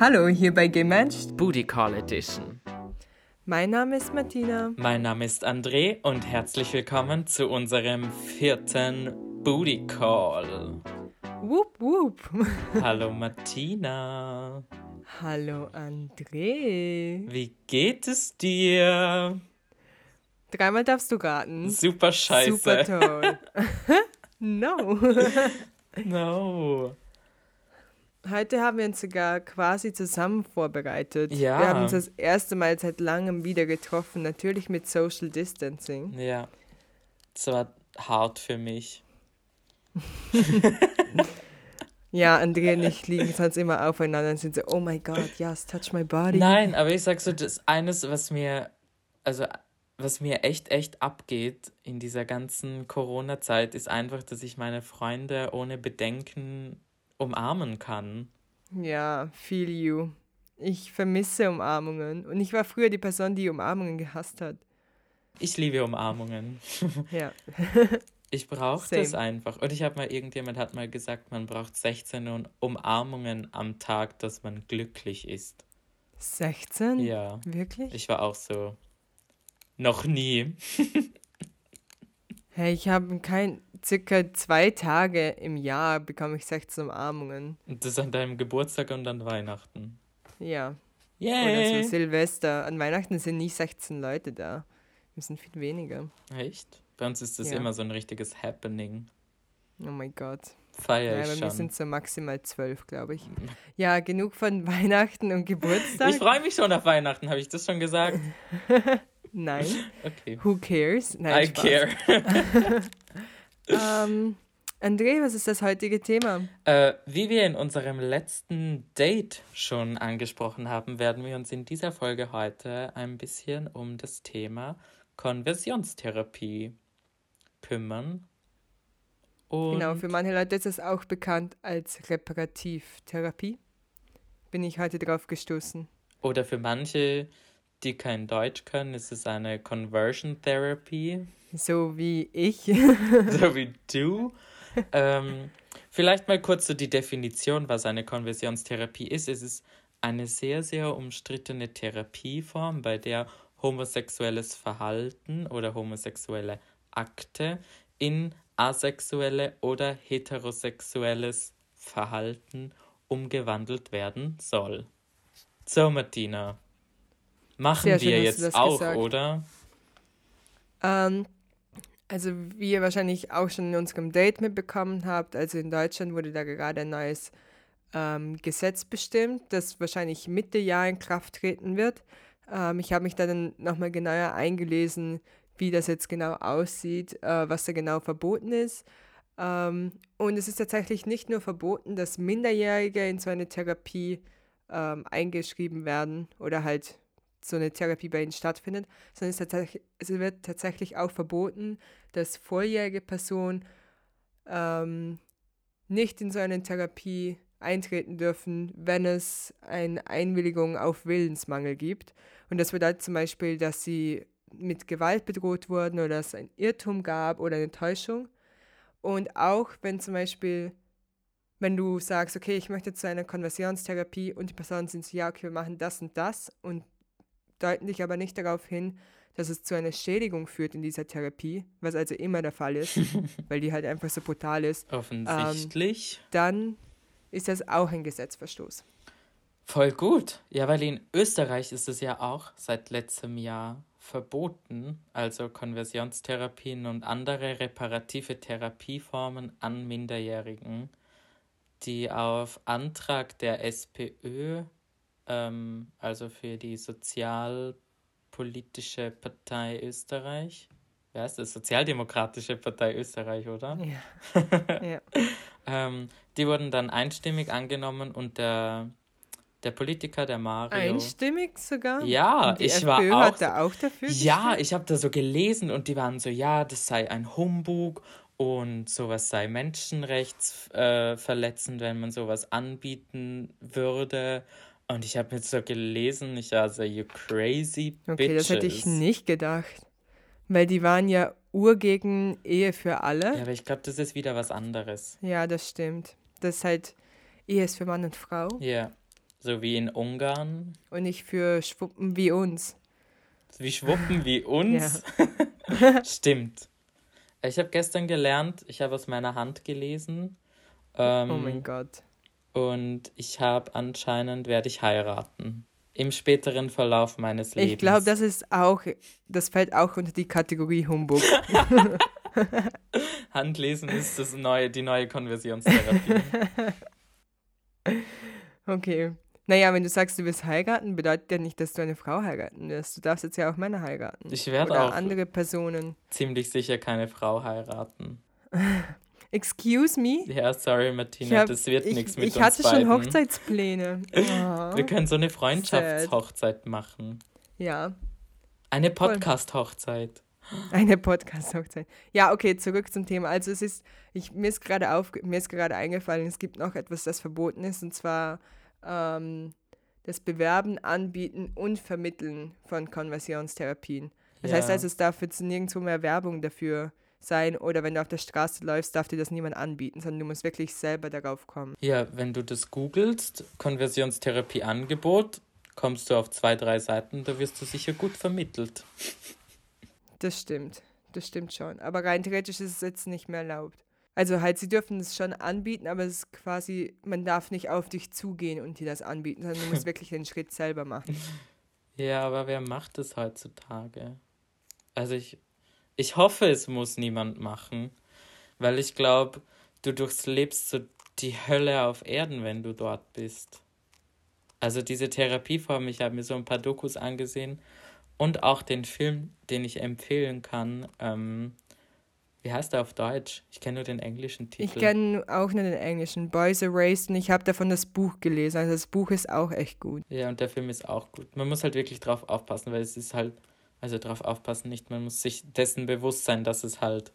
Hallo, hier bei Gematcht. Booty Call Edition. Mein Name ist Martina. Mein Name ist André und herzlich willkommen zu unserem vierten Booty Call. Whoop, whoop. Hallo Martina. Hallo André. Wie geht es dir? Dreimal darfst du raten. Super scheiße. Super toll. no. no. Heute haben wir uns sogar quasi zusammen vorbereitet. Ja. Wir haben uns das erste Mal seit langem wieder getroffen, natürlich mit Social Distancing. Ja. Das war hart für mich. Ja, Andrea und ich liegen sonst immer aufeinander und sind so, oh my god, yes, touch my body. Nein, aber ich sag so, das eines, was mir, also was mir echt, echt abgeht in dieser ganzen Corona-Zeit, ist einfach, dass ich meine Freunde ohne Bedenken umarmen kann. Ja, feel you. Ich vermisse Umarmungen. Und ich war früher die Person, die Umarmungen gehasst hat. Ich liebe Umarmungen. Ja. Ich brauche das einfach. Und ich habe mal, irgendjemand hat mal gesagt, man braucht 16 Umarmungen am Tag, dass man glücklich ist. 16? Ja. Wirklich? Ich war auch so. Noch nie. Hey, ich habe kein, circa zwei Tage im Jahr bekomme ich 16 Umarmungen. Und das an deinem Geburtstag und an Weihnachten. Ja. Oder Yay! so Silvester. An Weihnachten sind nicht 16 Leute da. Wir sind viel weniger. Echt? Bei uns ist das Ja. immer so ein richtiges Happening. Oh mein Gott. Feier Ja, ich schon. sind so maximal zwölf, glaube ich. Ja, genug von Weihnachten und Geburtstag. Ich freue mich schon auf Weihnachten, habe ich das schon gesagt? Nein. Okay. Who cares? Nein, I Spaß. care. Ähm, André, was ist das heutige Thema? Äh, wie wir in unserem letzten Date schon angesprochen haben, werden wir uns in dieser Folge heute ein bisschen um das Thema Konversionstherapie kümmern. Und Genau, für manche Leute ist es auch bekannt als Reparativtherapie. Bin ich heute drauf gestoßen. oder für manche, die kein Deutsch können, ist es eine Conversion Therapy, So wie ich. so wie du. ähm, vielleicht mal kurz so die Definition, was eine Konversionstherapie ist. Es ist eine sehr, sehr umstrittene Therapieform, bei der homosexuelles Verhalten oder homosexuelle Akte in asexuelle oder heterosexuelles Verhalten umgewandelt werden soll. So, Martina. Machen Sehr schön, wir du jetzt auch, gesagt. oder? ähm, also wie ihr wahrscheinlich auch schon in unserem Date mitbekommen habt, also in Deutschland wurde da gerade ein neues ähm, Gesetz bestimmt, das wahrscheinlich Mitte Jahr in Kraft treten wird. Ähm, ich habe mich da dann nochmal genauer eingelesen, wie das jetzt genau aussieht, äh, was da genau verboten ist. Ähm, und es ist tatsächlich nicht nur verboten, dass Minderjährige in so eine Therapie ähm, eingeschrieben werden oder halt so eine Therapie bei ihnen stattfindet, sondern es, es wird tatsächlich auch verboten, dass volljährige Personen ähm, nicht in so eine Therapie eintreten dürfen, wenn es eine Einwilligung auf Willensmangel gibt. Und das bedeutet zum Beispiel, dass sie mit Gewalt bedroht wurden oder es ein Irrtum gab oder eine Täuschung. Und auch wenn zum Beispiel, wenn du sagst, okay, ich möchte zu einer Konversionstherapie und die Personen sind so, ja, okay, wir machen das und das und deuten dich aber nicht darauf hin, dass es zu einer Schädigung führt in dieser Therapie, was also immer der Fall ist, weil die halt einfach so brutal ist, Offensichtlich. dann ist das auch ein Gesetzverstoß. Voll gut. Ja, weil in Österreich ist es ja auch seit letztem Jahr verboten, also Konversionstherapien und andere reparative Therapieformen an Minderjährigen, die auf Antrag der SPÖ, ähm, also für die Sozialpolitische Partei Österreich, wer ist das? Sozialdemokratische Partei Österreich, oder? Ja. ja. Ähm, die wurden dann einstimmig angenommen und der, der Politiker, der Mario. Einstimmig sogar? Ja, ich FPÖ war auch. hat da auch dafür Ja, gestimmt? ich habe da so gelesen und die waren so, ja, das sei ein Humbug und sowas sei menschenrechtsverletzend, äh, wenn man sowas anbieten würde. Und ich habe jetzt so gelesen, ich war so, you crazy Okay, bitches. das hätte ich nicht gedacht. Weil die waren ja urgegen Ehe für alle. Ja, aber ich glaube, das ist wieder was anderes. Ja, das stimmt. Das ist halt Ehe ist für Mann und Frau. Ja. So wie in Ungarn. Und nicht für Schwuppen wie uns. Wie Schwuppen wie uns? Stimmt. Ich habe gestern gelernt, ich habe aus meiner Hand gelesen. Ähm, oh mein Gott. Und ich habe anscheinend, werde ich heiraten. Im späteren Verlauf meines Lebens. Ich glaube, das ist auch, das fällt auch unter die Kategorie Humbug. Handlesen ist das neue, die neue Konversionstherapie. okay. Naja, wenn du sagst, du wirst heiraten, bedeutet ja nicht, dass du eine Frau heiraten wirst. Du darfst jetzt ja auch Männer heiraten. Ich werde auch andere Personen. ziemlich sicher keine Frau heiraten. Excuse me? Ja, sorry, Martina, Ich hab- das wird ich, nichts mit Ich uns hatte beiden. schon Hochzeitspläne. Oh. Wir können so eine Freundschaftshochzeit machen. Ja, Eine. Podcast-Hochzeit. eine Podcast-Hochzeit. Ja, okay, zurück zum Thema. Also es ist, ich, mir ist gerade auf, mir ist gerade eingefallen, es gibt noch etwas, das verboten ist, und zwar ähm, das Bewerben, Anbieten und Vermitteln von Konversionstherapien. Das heißt Ja. also, es darf jetzt nirgendwo mehr Werbung dafür sein oder wenn du auf der Straße läufst, darf dir das niemand anbieten, sondern du musst wirklich selber darauf kommen. Ja, wenn du das googelst, Konversionstherapie-Angebot, kommst du auf zwei, drei Seiten, da wirst du sicher gut vermittelt. Das stimmt. Das stimmt schon. Aber rein theoretisch ist es jetzt nicht mehr erlaubt. Also halt, sie dürfen es schon anbieten, aber es ist quasi, man darf nicht auf dich zugehen und dir das anbieten, sondern du musst wirklich den Schritt selber machen. Ja, aber wer macht das heutzutage? Also ich, ich hoffe, es muss niemand machen, weil ich glaube, du durchlebst so die Hölle auf Erden, wenn du dort bist. Also diese Therapieform, ich habe mir so ein paar Dokus angesehen und auch den Film, den ich empfehlen kann. Ähm, wie heißt er auf Deutsch? Ich kenne nur den englischen Titel. Ich kenne auch nur den englischen Boys Erased und ich habe davon das Buch gelesen. Also das Buch ist auch echt gut. Ja, und der Film ist auch gut. Man muss halt wirklich drauf aufpassen, weil es ist halt, also drauf aufpassen nicht, man muss sich dessen bewusst sein, dass es halt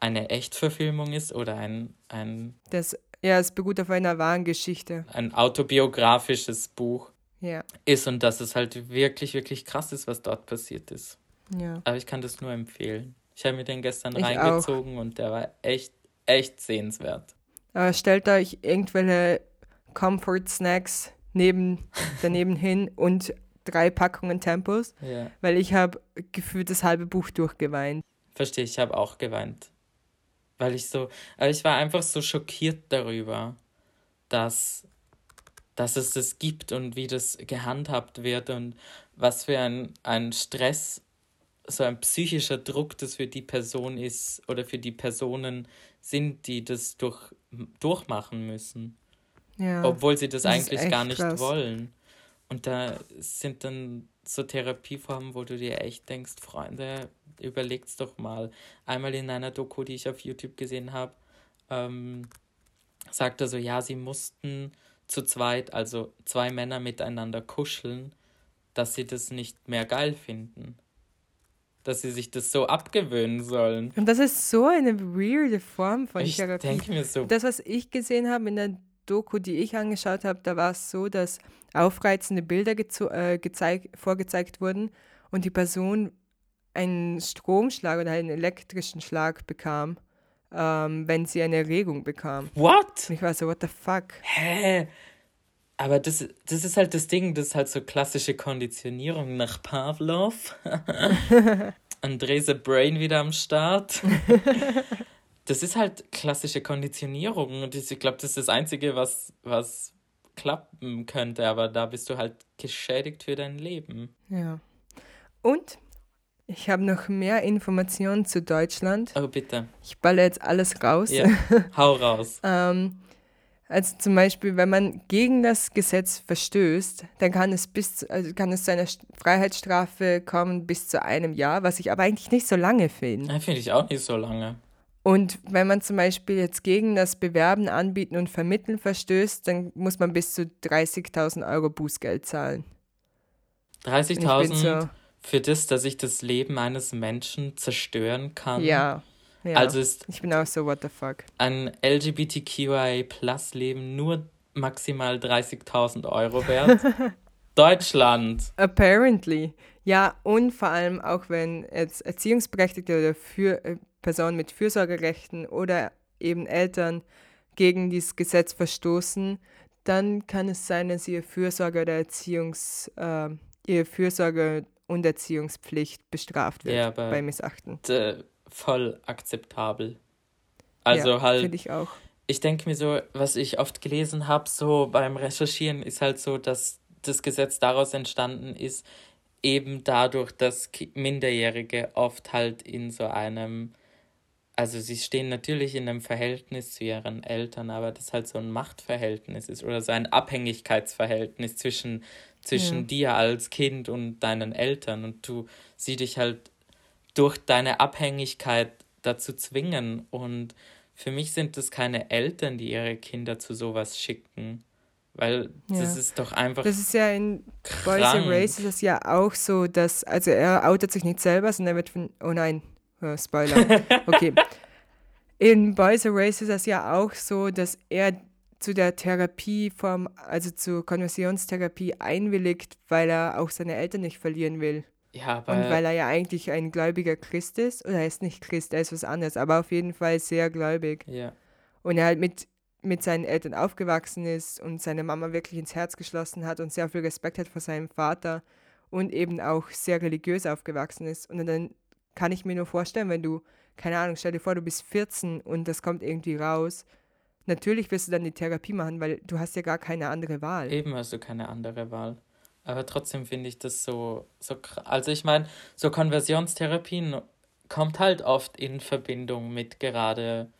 eine Echtverfilmung ist oder ein, ein, Das, ja, es beruht auf einer wahren Geschichte. ein autobiografisches Buch Ja, ist und dass es halt wirklich, wirklich krass ist, was dort passiert ist. ja. Aber ich kann das nur empfehlen. Ich habe mir den gestern Ich reingezogen und der war echt, echt sehenswert. Aber stellt euch irgendwelche Comfort Snacks neben, daneben hin und drei Packungen Tempos, Ja, weil ich habe gefühlt das halbe Buch durchgeweint. verstehe, ich habe auch geweint. Weil ich so, aber ich war einfach so schockiert darüber, dass, dass es das gibt und wie das gehandhabt wird und was für ein, ein Stress, so ein psychischer Druck das für die Person ist oder für die Personen sind, die das durch, durchmachen müssen. Ja. obwohl sie das, das eigentlich gar nicht krass. wollen. Und da sind dann so Therapieformen, wo du dir echt denkst, Freunde, überlegt's doch mal. Einmal in einer Doku, die ich auf YouTube gesehen habe, ähm, sagt er so, ja, sie mussten zu zweit, also zwei Männer miteinander kuscheln, dass sie das nicht mehr geil finden. Dass sie sich das so abgewöhnen sollen. Und das ist so eine weirde Form von Ich Therapie. denke mir so, Das, was ich gesehen habe in der Doku, die ich angeschaut habe, da war es so, dass aufreizende Bilder äh, gezeig vorgezeigt wurden und die Person einen Stromschlag oder einen elektrischen Schlag bekam, ähm, wenn sie eine Erregung bekam. what? Und ich war so, what the fuck? Hä? Aber das, das ist halt das Ding, das ist halt so klassische Konditionierung nach Pavlov. André the Brain wieder am Start. Das ist halt klassische Konditionierung und ich glaube, das ist das Einzige, was, was klappen könnte, aber da bist du halt geschädigt für dein Leben. Ja. Und ich habe noch mehr Informationen zu Deutschland. Oh, bitte. Ich balle jetzt alles raus. Ja, hau raus. Ähm, also zum Beispiel, wenn man gegen das Gesetz verstößt, dann kann es bis zu, also kann es zu einer St- Freiheitsstrafe kommen bis zu einem Jahr, was ich aber eigentlich nicht so lange finde. Finde ich auch nicht so lange. Und wenn man zum Beispiel jetzt gegen das Bewerben, Anbieten und Vermitteln verstößt, dann muss man bis zu 30.000 Euro Bußgeld zahlen. Und ich bin 30.000 so, für das, dass ich das Leben eines Menschen zerstören kann. ja, ja. Also ist ich bin auch so, what the fuck. ein LGBTQI-Plus-Leben nur maximal 30.000 Euro wert. Deutschland. Apparently. Ja, und vor allem auch wenn jetzt Erziehungsberechtigte oder für, äh, Personen mit Fürsorgerechten oder eben Eltern gegen dieses Gesetz verstoßen, dann kann es sein, dass ihr Fürsorge oder Erziehungs, äh, ihre Fürsorge und Erziehungspflicht bestraft wird Ja, bei Missachten. äh, voll akzeptabel. Also ja, halt, Finde ich auch. ich denke mir so, was ich oft gelesen habe, so beim Recherchieren, ist halt so, dass das Gesetz daraus entstanden ist, eben dadurch, dass Minderjährige oft halt in so einem, also sie stehen natürlich in einem Verhältnis zu ihren Eltern, aber das halt so ein Machtverhältnis ist oder so ein Abhängigkeitsverhältnis zwischen, zwischen Ja. dir als Kind und deinen Eltern. Und du sie dich halt durch deine Abhängigkeit dazu zwingen. Und für mich sind es keine Eltern, die ihre Kinder zu sowas schicken, weil das Ja. ist doch einfach Das ist ja in Boys and krank. Race ist es ja auch so, dass, also er outet sich nicht selber, sondern er wird von, oh nein, oh, Spoiler. Okay. In Boys and Race ist es ja auch so, dass er zu der Therapieform, also zur Konversionstherapie einwilligt, weil er auch seine Eltern nicht verlieren will. Ja, Und aber weil er ja eigentlich ein gläubiger Christ ist, oder er ist nicht Christ, er ist was anderes, aber auf jeden Fall sehr gläubig. ja, Und er halt mit, mit seinen Eltern aufgewachsen ist und seine Mama wirklich ins Herz geschlossen hat und sehr viel Respekt hat vor seinem Vater und eben auch sehr religiös aufgewachsen ist. Und dann kann ich mir nur vorstellen, wenn du, keine Ahnung, stell dir vor, du bist 14 und das kommt irgendwie raus. Natürlich wirst du dann die Therapie machen, weil du hast ja gar keine andere Wahl. eben hast du keine andere Wahl. Aber trotzdem finde ich das so, so also ich meine, so Konversionstherapien kommt halt oft in Verbindung mit gerade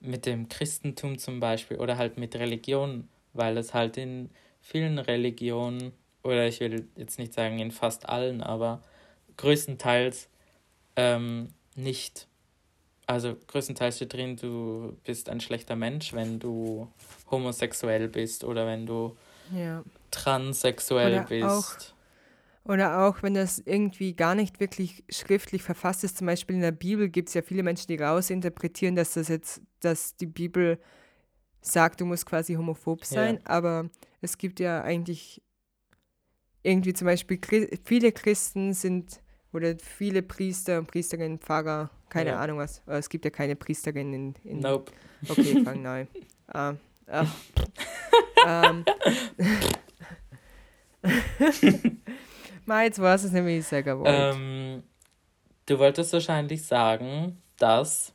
mit dem Christentum zum Beispiel oder halt mit Religion, weil es halt in vielen Religionen, oder ich will jetzt nicht sagen in fast allen, aber größtenteils ähm, nicht. Also größtenteils steht drin, du bist ein schlechter Mensch, wenn du homosexuell bist oder wenn du Ja. transsexuell Oder bist. Oder auch, wenn das irgendwie gar nicht wirklich schriftlich verfasst ist, zum Beispiel in der Bibel gibt es ja viele Menschen, die rausinterpretieren, dass das jetzt, dass die Bibel sagt, du musst quasi homophob Ja. sein, aber es gibt ja eigentlich irgendwie zum Beispiel viele Christen sind oder viele Priester und Priesterinnen, Pfarrer, keine Ja. Ahnung was, es gibt ja keine Priesterinnen in, in Nope. Okay, fang neu. Ah, ah. ähm. Jetzt war es nämlich, ich sagen wollte. Ähm, du wolltest wahrscheinlich sagen, dass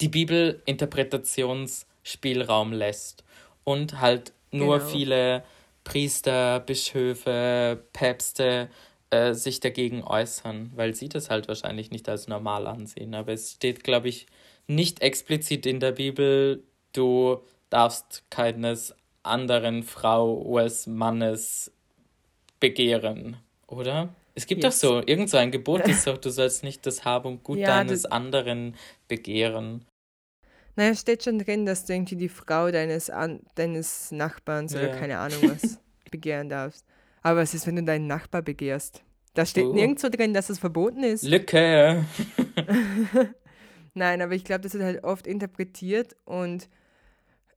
die Bibel Interpretationsspielraum lässt und halt nur Genau. viele Priester, Bischöfe, Päpste äh, sich dagegen äußern, weil sie das halt wahrscheinlich nicht als normal ansehen. Aber es steht, glaube ich, nicht explizit in der Bibel, du darfst keines anderen Frau oder Mannes begehren, oder? Es gibt Yes. doch so, irgend so ein Gebot ist doch, du sollst nicht das Hab und Gut Ja, deines das- anderen begehren. naja, steht schon drin, dass du irgendwie die Frau deines, An deines Nachbarns oder Ja. keine Ahnung was begehren darfst. Aber was ist, wenn du deinen Nachbar begehrst? Da steht Oh. nirgendwo drin, dass es verboten ist. Lücke! Nein, aber ich glaube, das wird halt oft interpretiert und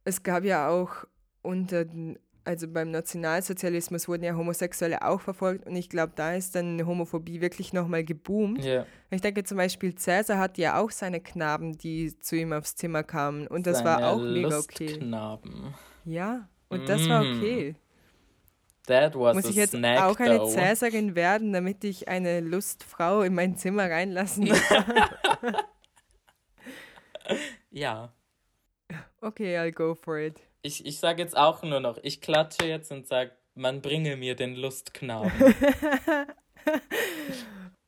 es gab ja auch unter den, also beim Nationalsozialismus wurden ja Homosexuelle auch verfolgt und ich glaube, da ist dann Homophobie wirklich nochmal geboomt. Ja, Ich denke zum Beispiel, Cäsar hatte ja auch seine Knaben, die zu ihm aufs Zimmer kamen und das war seine auch mega okay. Lustknaben. Ja, und das war Mm. okay. That was Muss ich jetzt snack, auch eine though. Cäsarin werden, damit ich eine Lustfrau in mein Zimmer reinlassen darf? Ja. Okay, I'll go for it. Ich, ich sage jetzt auch nur noch, ich klatsche jetzt und sage, man bringe mir den Lustknaben.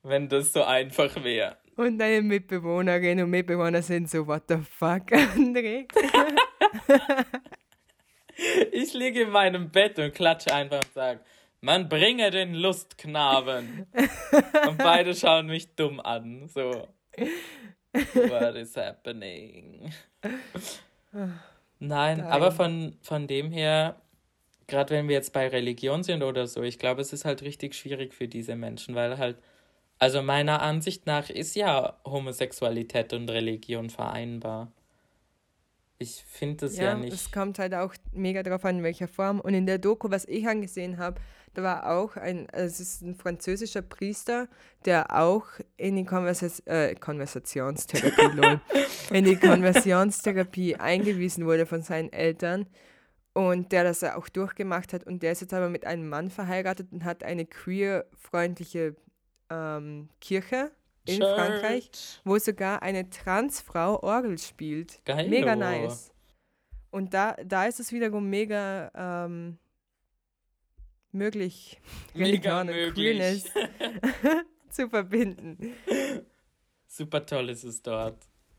Wenn das so einfach wäre. Und deine Mitbewohnerinnen und Mitbewohner sind so, what the fuck, André? Ich liege in meinem Bett und klatsche einfach und sage, man bringe den Lustknaben. und beide schauen mich dumm an. So. What is happening? Nein, aber Nein. von, von dem her, gerade wenn wir jetzt bei Religion sind oder so, ich glaube, es ist halt richtig schwierig für diese Menschen, weil halt, also meiner Ansicht nach ist ja Homosexualität und Religion vereinbar. Ich finde das ja, Ja, nicht. es kommt halt auch mega drauf an, in welcher Form. Und in der Doku, was ich angesehen habe, da war auch ein, also es ist ein französischer Priester, der auch in die Konversas äh, Konversationstherapie, lol, in die Konversionstherapie eingewiesen wurde von seinen Eltern. und der das auch durchgemacht hat. Und der ist jetzt aber mit einem Mann verheiratet und hat eine queer-freundliche ähm, Kirche in Church. Frankreich, wo sogar eine Transfrau Orgel spielt. Geil. Mega nice. Und da, da ist es wiederum mega ähm, möglich, Mega Religion und möglich. Zu verbinden. Super toll ist es dort.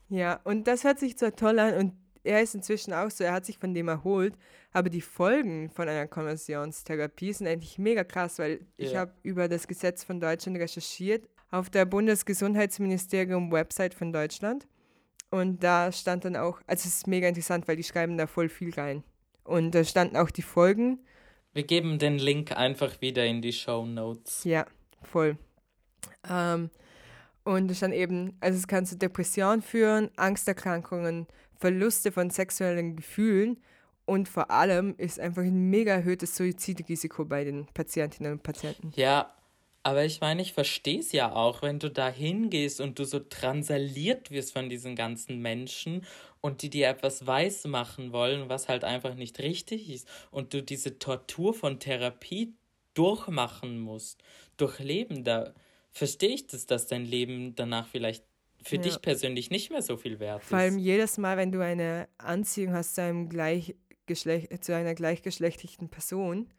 Ja, und das hört sich zwar toll an und er ist inzwischen auch so, er hat sich von dem erholt, aber die Folgen von einer Konversionstherapie sind eigentlich mega krass, weil ich Ja. habe über das Gesetz von Deutschland recherchiert auf der Bundesgesundheitsministerium-Website von Deutschland und da stand dann auch, also es ist mega interessant, weil die schreiben da voll viel rein und da standen auch die Folgen, Wir geben den Link einfach wieder in die Show Notes. ja, voll. Ähm, und es stand eben, also es kann zu Depressionen führen, Angsterkrankungen, Verluste von sexuellen Gefühlen und vor allem ist einfach ein mega erhöhtes Suizidrisiko bei den Patientinnen und Patienten. Ja, aber ich meine, ich verstehe es ja auch, wenn du da hingehst und du so transaliert wirst von diesen ganzen Menschen und die dir etwas weiß machen wollen, was halt einfach nicht richtig ist und du diese Tortur von Therapie durchmachen musst, durchleben, da verstehe ich das, dass dein Leben danach vielleicht für Ja. dich persönlich nicht mehr so viel wert Vor allem ist. jedes Mal, wenn du eine Anziehung hast zu, einem Gleichgeschlecht, zu einer gleichgeschlechtlichen Person,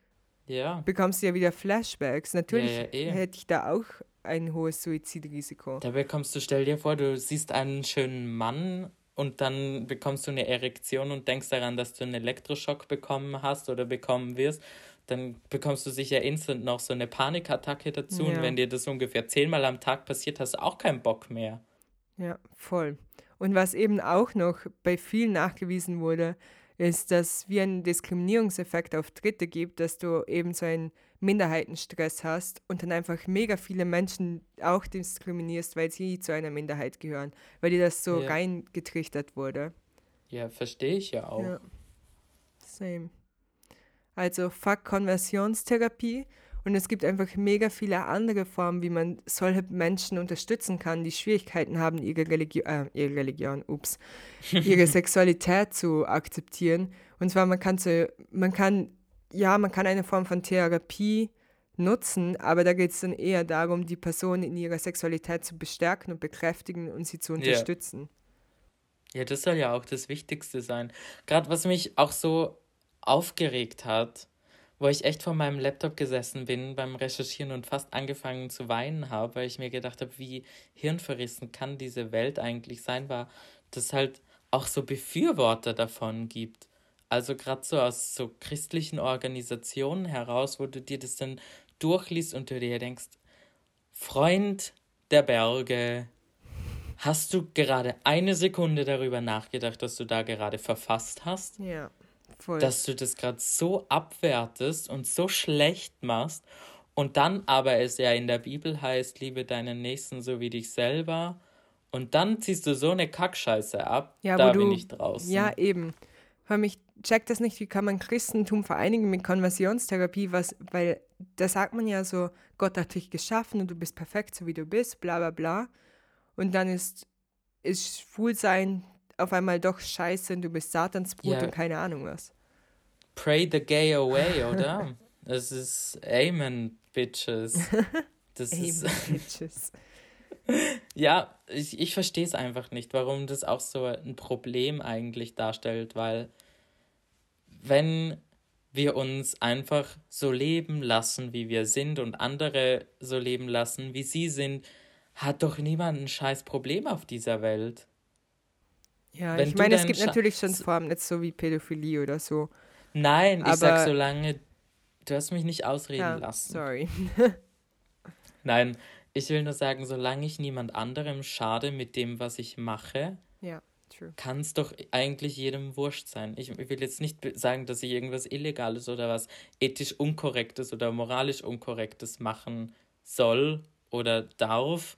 Ja, bekommst du ja wieder Flashbacks. Natürlich ja, eh. hätte ich da auch ein hohes Suizidrisiko. da bekommst du, stell dir vor, du siehst einen schönen Mann und dann bekommst du eine Erektion und denkst daran, dass du einen Elektroschock bekommen hast oder bekommen wirst. Dann bekommst du sicher instant noch so eine Panikattacke dazu und Ja. wenn dir das ungefähr zehnmal am Tag passiert, hast du auch keinen Bock mehr. Ja, voll. Und was eben auch noch bei vielen nachgewiesen wurde, ist, dass wie ein Diskriminierungseffekt auf Dritte gibt, dass du eben so einen Minderheitenstress hast und dann einfach mega viele Menschen auch diskriminierst, weil sie zu einer Minderheit gehören, weil dir das so Ja. reingetrichtert wurde. Ja, verstehe ich ja auch. Ja. Same. Also fuck Konversionstherapie und es gibt einfach mega viele andere Formen, wie man solche Menschen unterstützen kann, die Schwierigkeiten haben, ihre, Religi äh, ihre Religion, ups, ihre Sexualität zu akzeptieren. Und zwar man kann so, man kann, ja, man kann eine Form von Therapie nutzen, aber da geht es dann eher darum, die Person in ihrer Sexualität zu bestärken und bekräftigen und sie zu Ja. unterstützen. Ja, das soll ja auch das Wichtigste sein. Gerade was mich auch so aufgeregt hat, wo ich echt vor meinem Laptop gesessen bin beim Recherchieren und fast angefangen zu weinen habe, weil ich mir gedacht habe, wie hirnverrissen kann diese Welt eigentlich sein, war, dass es halt auch so Befürworter davon gibt. Also gerade so aus so christlichen Organisationen heraus, wo du dir das dann durchliest und du dir denkst, Freund der Berge, Hast du gerade eine Sekunde darüber nachgedacht, dass du da gerade verfasst hast? Ja, voll. Dass du das gerade so abwertest und so schlecht machst und dann aber es ja in der Bibel heißt, liebe deinen Nächsten so wie dich selber und dann ziehst du so eine Kackscheiße ab, Ja, da wo bin du- ich draußen. Ja, eben. Vor allem, ich check das nicht, wie kann man Christentum vereinigen mit Konversionstherapie, was, weil da sagt man ja so, Gott hat dich geschaffen und du bist perfekt, so wie du bist, bla bla bla. Und dann ist, ist Schwulsein auf einmal doch scheiße und du bist Satansbrut Ja. und keine Ahnung was. Pray the gay away, oder? Es ist Amen, Bitches. Das Ey, ist. Bitches. Ja, ich, ich verstehe es einfach nicht, warum das auch so ein Problem eigentlich darstellt, weil wenn wir uns einfach so leben lassen, wie wir sind und andere so leben lassen, wie sie sind, hat doch niemand ein scheiß Problem auf dieser Welt. Ja, Wenn ich meine, es gibt Scha- natürlich schon Formen, nicht so wie Pädophilie oder so. Nein, ich sag Aber- so lange, du hast mich nicht ausreden Ja, lassen. sorry. Nein, ich will nur sagen, solange ich niemand anderem schade mit dem, was ich mache, Ja, kann es doch eigentlich jedem wurscht sein. Ich will jetzt nicht sagen, dass ich irgendwas Illegales oder was ethisch Unkorrektes oder moralisch Unkorrektes machen soll oder darf.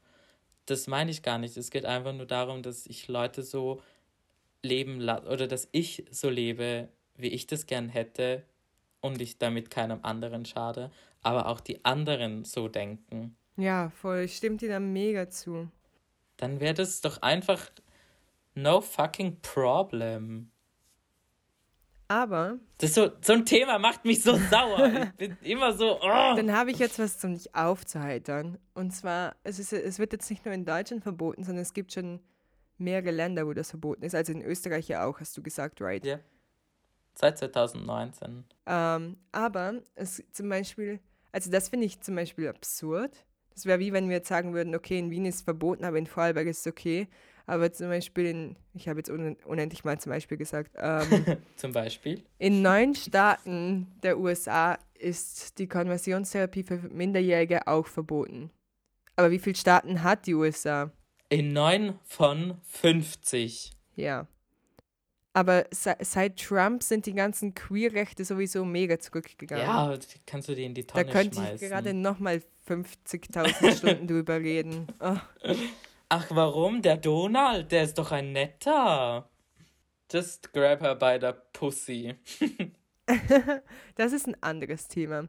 Das meine ich gar nicht. Es geht einfach nur darum, dass ich Leute so leben oder dass ich so lebe, wie ich das gern hätte und ich damit keinem anderen schade, aber auch die anderen so denken. Ja, voll. Ich stimme dir da mega zu. Dann wäre das doch einfach no fucking problem. Aber. Das so, so ein Thema macht mich so sauer. ich bin immer so. Oh. Dann habe ich jetzt was zum dich aufzuheitern. Und zwar, es, ist, es wird jetzt nicht nur in Deutschland verboten, sondern es gibt schon mehrere Länder, wo das verboten ist. Also in Österreich ja auch, hast du gesagt, right? Ja. Seit 2019. Ähm, aber es zum Beispiel, also das finde ich zum Beispiel absurd. Das wäre wie wenn wir jetzt sagen würden, okay, in Wien ist es verboten, aber in Vorarlberg ist es okay. Aber zum Beispiel in, ich habe jetzt un unendlich mal zum Beispiel gesagt, ähm, zum Beispiel? In neun Staaten der USA ist die Konversionstherapie für Minderjährige auch verboten. Aber wie viele Staaten hat die USA? In neun von 50. Ja. Aber se seit Trump sind die ganzen Queer-Rechte sowieso mega zurückgegangen. Ja, kannst du die in die Tonne Da könnte schmeißen. ich gerade nochmal 50.000 Stunden drüber reden. Oh. Ach, warum? Der Donald, der ist doch ein netter. Just grab her by the pussy. das ist ein anderes Thema.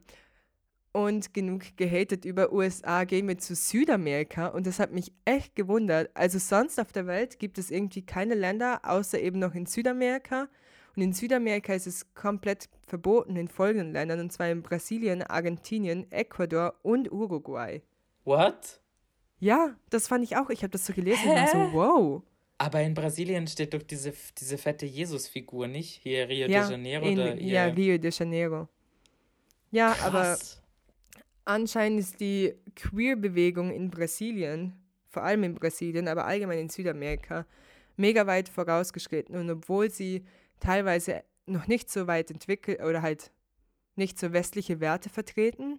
Und genug gehatet über USA, gehen wir zu Südamerika. Und das hat mich echt gewundert. Also sonst auf der Welt gibt es irgendwie keine Länder, außer eben noch in Südamerika. Und in Südamerika ist es komplett verboten in folgenden Ländern, und zwar in Brasilien, Argentinien, Ecuador und Uruguay. What? Ja, das fand ich auch. Ich habe das so gelesen Hä? und war so, wow. Aber in Brasilien steht doch diese, diese fette Jesus-Figur, nicht? Hier Rio ja, de Janeiro in, oder Ja, Rio de Janeiro. Ja, Krass. aber anscheinend ist die Queer-Bewegung in Brasilien, vor allem in Brasilien, aber allgemein in Südamerika, mega weit vorausgeschritten. Und obwohl sie teilweise noch nicht so weit entwickelt oder halt nicht so westliche Werte vertreten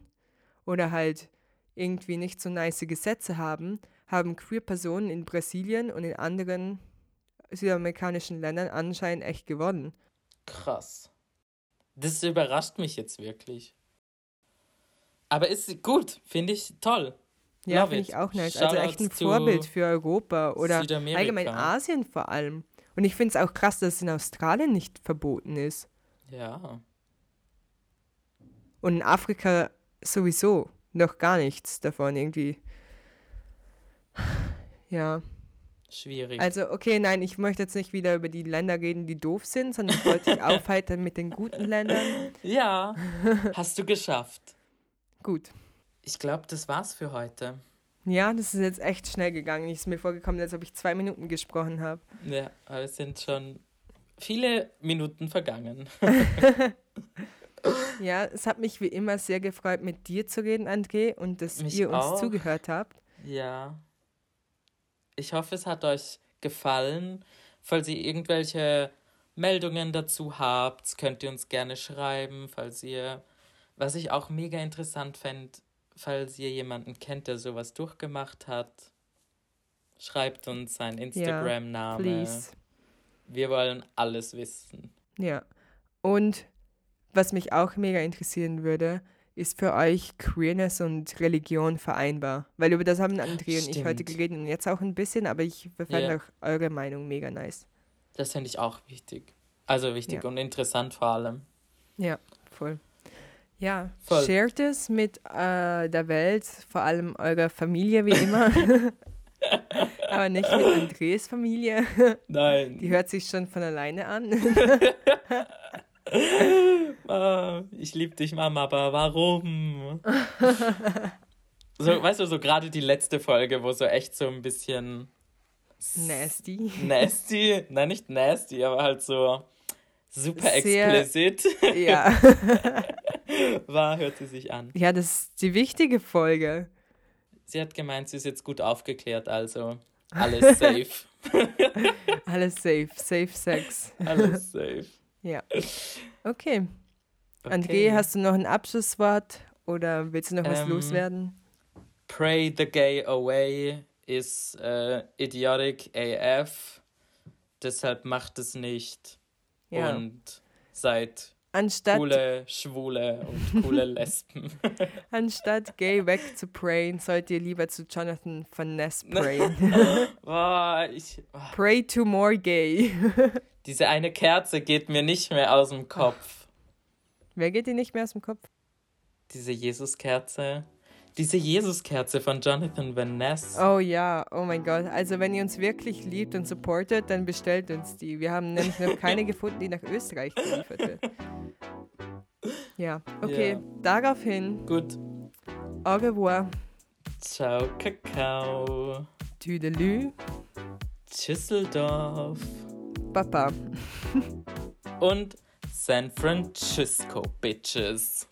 oder halt irgendwie nicht so nice Gesetze haben, haben Queer-Personen in Brasilien und in anderen südamerikanischen Ländern anscheinend echt gewonnen. Krass. Das überrascht mich jetzt wirklich. Aber ist gut, finde ich toll. Ja, finde ich auch nice. also echt ein Vorbild für Europa oder allgemein Asien vor allem. Und ich finde es auch krass, dass es in Australien nicht verboten ist. Ja. Und in Afrika sowieso noch gar nichts davon irgendwie. Ja. Schwierig. Also, okay, nein, ich möchte jetzt nicht wieder über die Länder reden, die doof sind, sondern ich wollte dich aufheitern mit den guten Ländern. Ja, hast du geschafft. Gut. Ich glaube, das war's für heute. Ja, das ist jetzt echt schnell gegangen. Ich ist mir vorgekommen, als ob ich zwei Minuten gesprochen habe. Ja, aber es sind schon viele Minuten vergangen. ja, es hat mich wie immer sehr gefreut, mit dir zu reden, André, und dass mich ihr uns auch. zugehört habt. Ja. Ich hoffe, es hat euch gefallen. Falls ihr irgendwelche Meldungen dazu habt, könnt ihr uns gerne schreiben. Falls ihr, was ich auch mega interessant fände, falls ihr jemanden kennt, der sowas durchgemacht hat, schreibt uns seinen Instagram-Name. Ja, Wir wollen alles wissen. Ja. Und was mich auch mega interessieren würde, ist für euch Queerness und Religion vereinbar? Weil über das haben André und ich heute geredet und jetzt auch ein bisschen, aber ich fand ja. auch eure Meinung mega nice. Das finde ich auch wichtig. Also wichtig ja. und interessant vor allem. Ja, voll. Ja, voll. shared es mit äh, der Welt, vor allem eurer Familie wie immer. aber nicht mit Andres Familie. Nein. Die hört sich schon von alleine an. Ah, ich liebe dich, Mama, aber warum? so, weißt du, so gerade die letzte Folge, wo so echt so ein bisschen nasty. Nasty, nein, nicht nasty, aber halt so super Sehr, explicit. Ja. War, hört sie sich an. Ja, das ist die wichtige Folge. Sie hat gemeint, sie ist jetzt gut aufgeklärt, also alles safe. alles safe, safe Sex. Alles safe. Ja. Okay. okay. André, hast du noch ein Abschlusswort oder willst du noch was ähm, loswerden? Pray the gay away is uh, idiotic AF. Deshalb macht es nicht. Ja. Und seid Anstatt, coole Schwule und coole Lesben. Anstatt gay weg zu prayen, sollt ihr lieber zu Jonathan Van Ness prayen. oh, ich, oh. Pray to more gay. Diese eine Kerze geht mir nicht mehr aus dem Kopf. Wer geht dir nicht mehr aus dem Kopf? Diese Jesuskerze. Diese Jesuskerze von Jonathan Van Ness. Oh ja, oh mein Gott. Also wenn ihr uns wirklich liebt und supportet, dann bestellt uns die. Wir haben nämlich noch keine gefunden, die nach Österreich geliefert wird. Ja, okay. Ja. Daraufhin, Gut. au revoir. Ciao, Kakao. Tüdelü, Düsseldorf. Papa. Und San Francisco, Bitches.